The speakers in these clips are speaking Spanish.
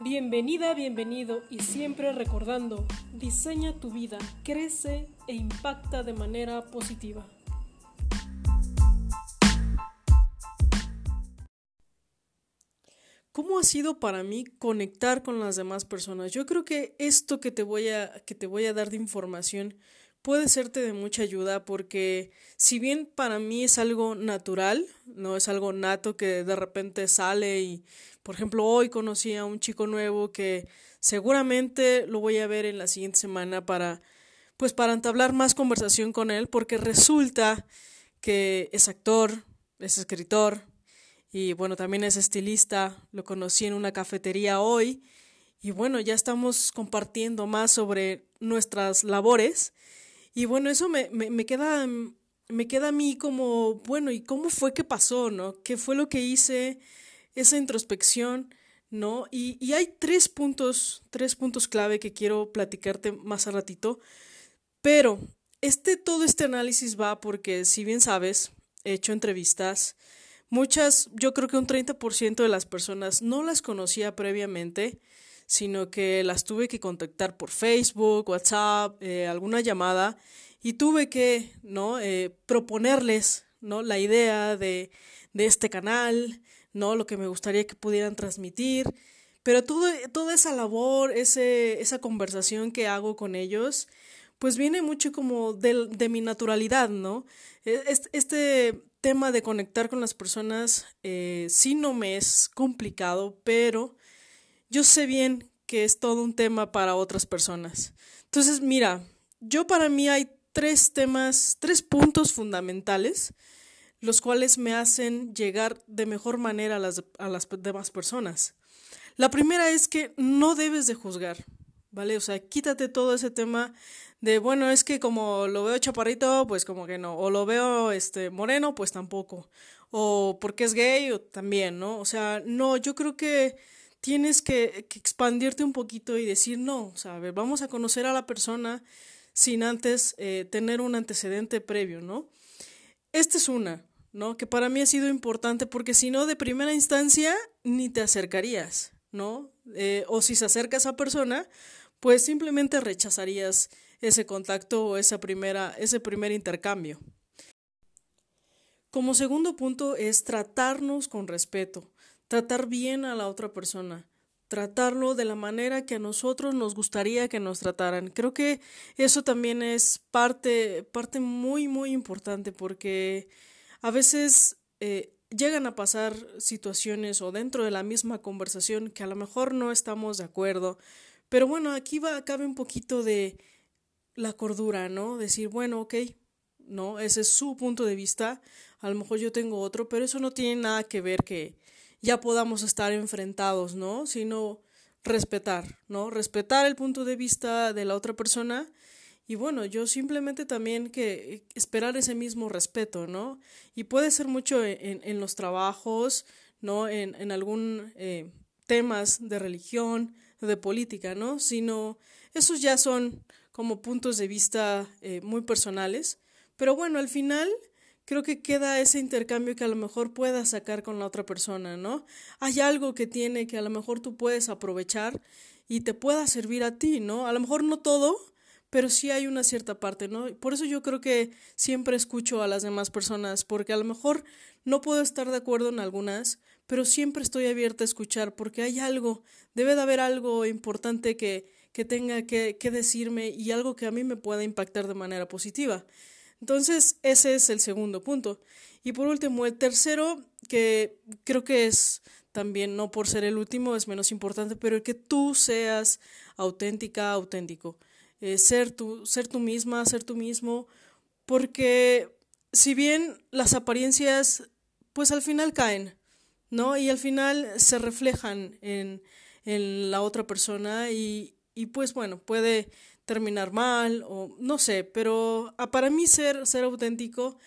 Bienvenida, bienvenido y siempre recordando, diseña tu vida, crece e impacta de manera positiva. ¿Cómo ha sido para mí conectar con las demás personas? Yo creo que esto que te voy a, que te voy a dar de información puede serte de mucha ayuda porque si bien para mí es algo natural, no es algo nato que de repente sale y por ejemplo hoy conocí a un chico nuevo que seguramente lo voy a ver en la siguiente semana para pues para entablar más conversación con él porque resulta que es actor, es escritor y bueno, también es estilista, lo conocí en una cafetería hoy y bueno, ya estamos compartiendo más sobre nuestras labores y bueno, eso me, me, me, queda, me queda a mí como, bueno, ¿y cómo fue que pasó, no? ¿Qué fue lo que hice? Esa introspección, ¿no? Y, y hay tres puntos, tres puntos clave que quiero platicarte más a ratito. Pero este, todo este análisis va porque, si bien sabes, he hecho entrevistas, muchas, yo creo que un 30% de las personas no las conocía previamente sino que las tuve que contactar por Facebook, WhatsApp, eh, alguna llamada y tuve que ¿no? Eh, proponerles ¿no? la idea de, de este canal, ¿no? lo que me gustaría que pudieran transmitir. Pero todo, toda esa labor, ese, esa conversación que hago con ellos, pues viene mucho como de, de mi naturalidad, ¿no? Este, este, tema de conectar con las personas eh, sí no me es complicado, pero yo sé bien que es todo un tema para otras personas. Entonces, mira, yo para mí hay tres temas, tres puntos fundamentales, los cuales me hacen llegar de mejor manera a las, a las demás personas. La primera es que no debes de juzgar, ¿vale? O sea, quítate todo ese tema de, bueno, es que como lo veo chaparrito, pues como que no, o lo veo este moreno, pues tampoco, o porque es gay, o también, ¿no? O sea, no, yo creo que tienes que, expandirte un poquito y decir, no, o vamos a conocer a la persona sin antes eh, tener un antecedente previo, ¿no? Esta es una, ¿no? Que para mí ha sido importante porque si no, de primera instancia, ni te acercarías, ¿no? Eh, o si se acerca a esa persona, pues simplemente rechazarías ese contacto o esa primera, ese primer intercambio. Como segundo punto es tratarnos con respeto tratar bien a la otra persona, tratarlo de la manera que a nosotros nos gustaría que nos trataran. Creo que eso también es parte, parte muy, muy importante porque a veces eh, llegan a pasar situaciones o dentro de la misma conversación que a lo mejor no estamos de acuerdo. Pero bueno, aquí va, cabe un poquito de la cordura, ¿no? Decir, bueno, ok, no, ese es su punto de vista, a lo mejor yo tengo otro, pero eso no tiene nada que ver que, ya podamos estar enfrentados, ¿no? Sino respetar, ¿no? Respetar el punto de vista de la otra persona y bueno, yo simplemente también que esperar ese mismo respeto, ¿no? Y puede ser mucho en, en los trabajos, ¿no? En, en algún eh, temas de religión, de política, ¿no? Sino esos ya son como puntos de vista eh, muy personales. Pero bueno, al final creo que queda ese intercambio que a lo mejor puedas sacar con la otra persona, ¿no? Hay algo que tiene que a lo mejor tú puedes aprovechar y te pueda servir a ti, ¿no? A lo mejor no todo, pero sí hay una cierta parte, ¿no? Por eso yo creo que siempre escucho a las demás personas, porque a lo mejor no puedo estar de acuerdo en algunas, pero siempre estoy abierta a escuchar, porque hay algo, debe de haber algo importante que, que tenga que, que decirme y algo que a mí me pueda impactar de manera positiva. Entonces, ese es el segundo punto. Y por último, el tercero, que creo que es también, no por ser el último, es menos importante, pero el que tú seas auténtica, auténtico. Eh, ser, tú, ser tú misma, ser tú mismo, porque si bien las apariencias, pues al final caen, ¿no? Y al final se reflejan en, en la otra persona y, y pues bueno, puede terminar mal o no sé, pero ah, para mí ser, ser auténtico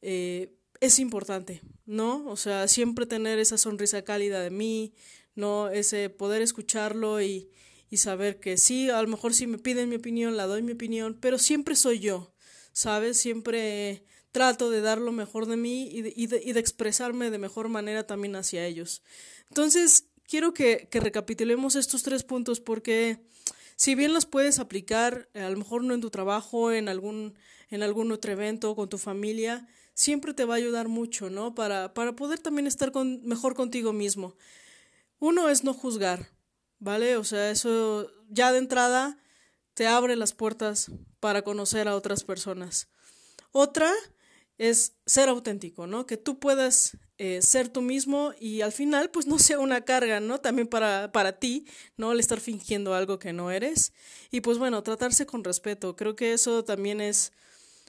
eh, es importante, ¿no? O sea, siempre tener esa sonrisa cálida de mí, ¿no? Ese poder escucharlo y, y saber que sí, a lo mejor si me piden mi opinión, la doy mi opinión, pero siempre soy yo, ¿sabes? Siempre trato de dar lo mejor de mí y de, y de, y de expresarme de mejor manera también hacia ellos. Entonces, quiero que, que recapitulemos estos tres puntos porque si bien los puedes aplicar, a lo mejor no en tu trabajo, en algún, en algún otro evento, con tu familia, siempre te va a ayudar mucho, ¿no? Para, para poder también estar con, mejor contigo mismo. Uno es no juzgar, ¿vale? O sea, eso ya de entrada te abre las puertas para conocer a otras personas. Otra es ser auténtico, ¿no? Que tú puedas eh, ser tú mismo y al final pues no sea una carga, ¿no? También para, para ti, ¿no? El estar fingiendo algo que no eres. Y pues bueno, tratarse con respeto. Creo que eso también es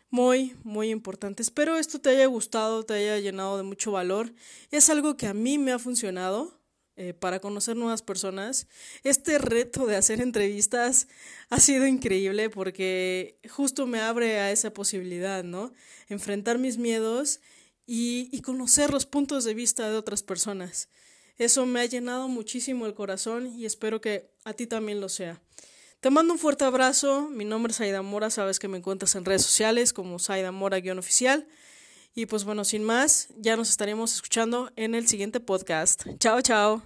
muy, muy importante. Espero esto te haya gustado, te haya llenado de mucho valor. Es algo que a mí me ha funcionado. Eh, para conocer nuevas personas. Este reto de hacer entrevistas ha sido increíble porque justo me abre a esa posibilidad, ¿no? Enfrentar mis miedos y, conocer los puntos de vista de otras personas. Eso me ha llenado muchísimo el corazón y espero que a ti también lo sea. Te mando un fuerte abrazo. Mi nombre es Aida Mora. Sabes que me encuentras en redes sociales como Saida Mora-oficial. Y pues bueno, sin más, ya nos estaremos escuchando en el siguiente podcast. Chao, chao.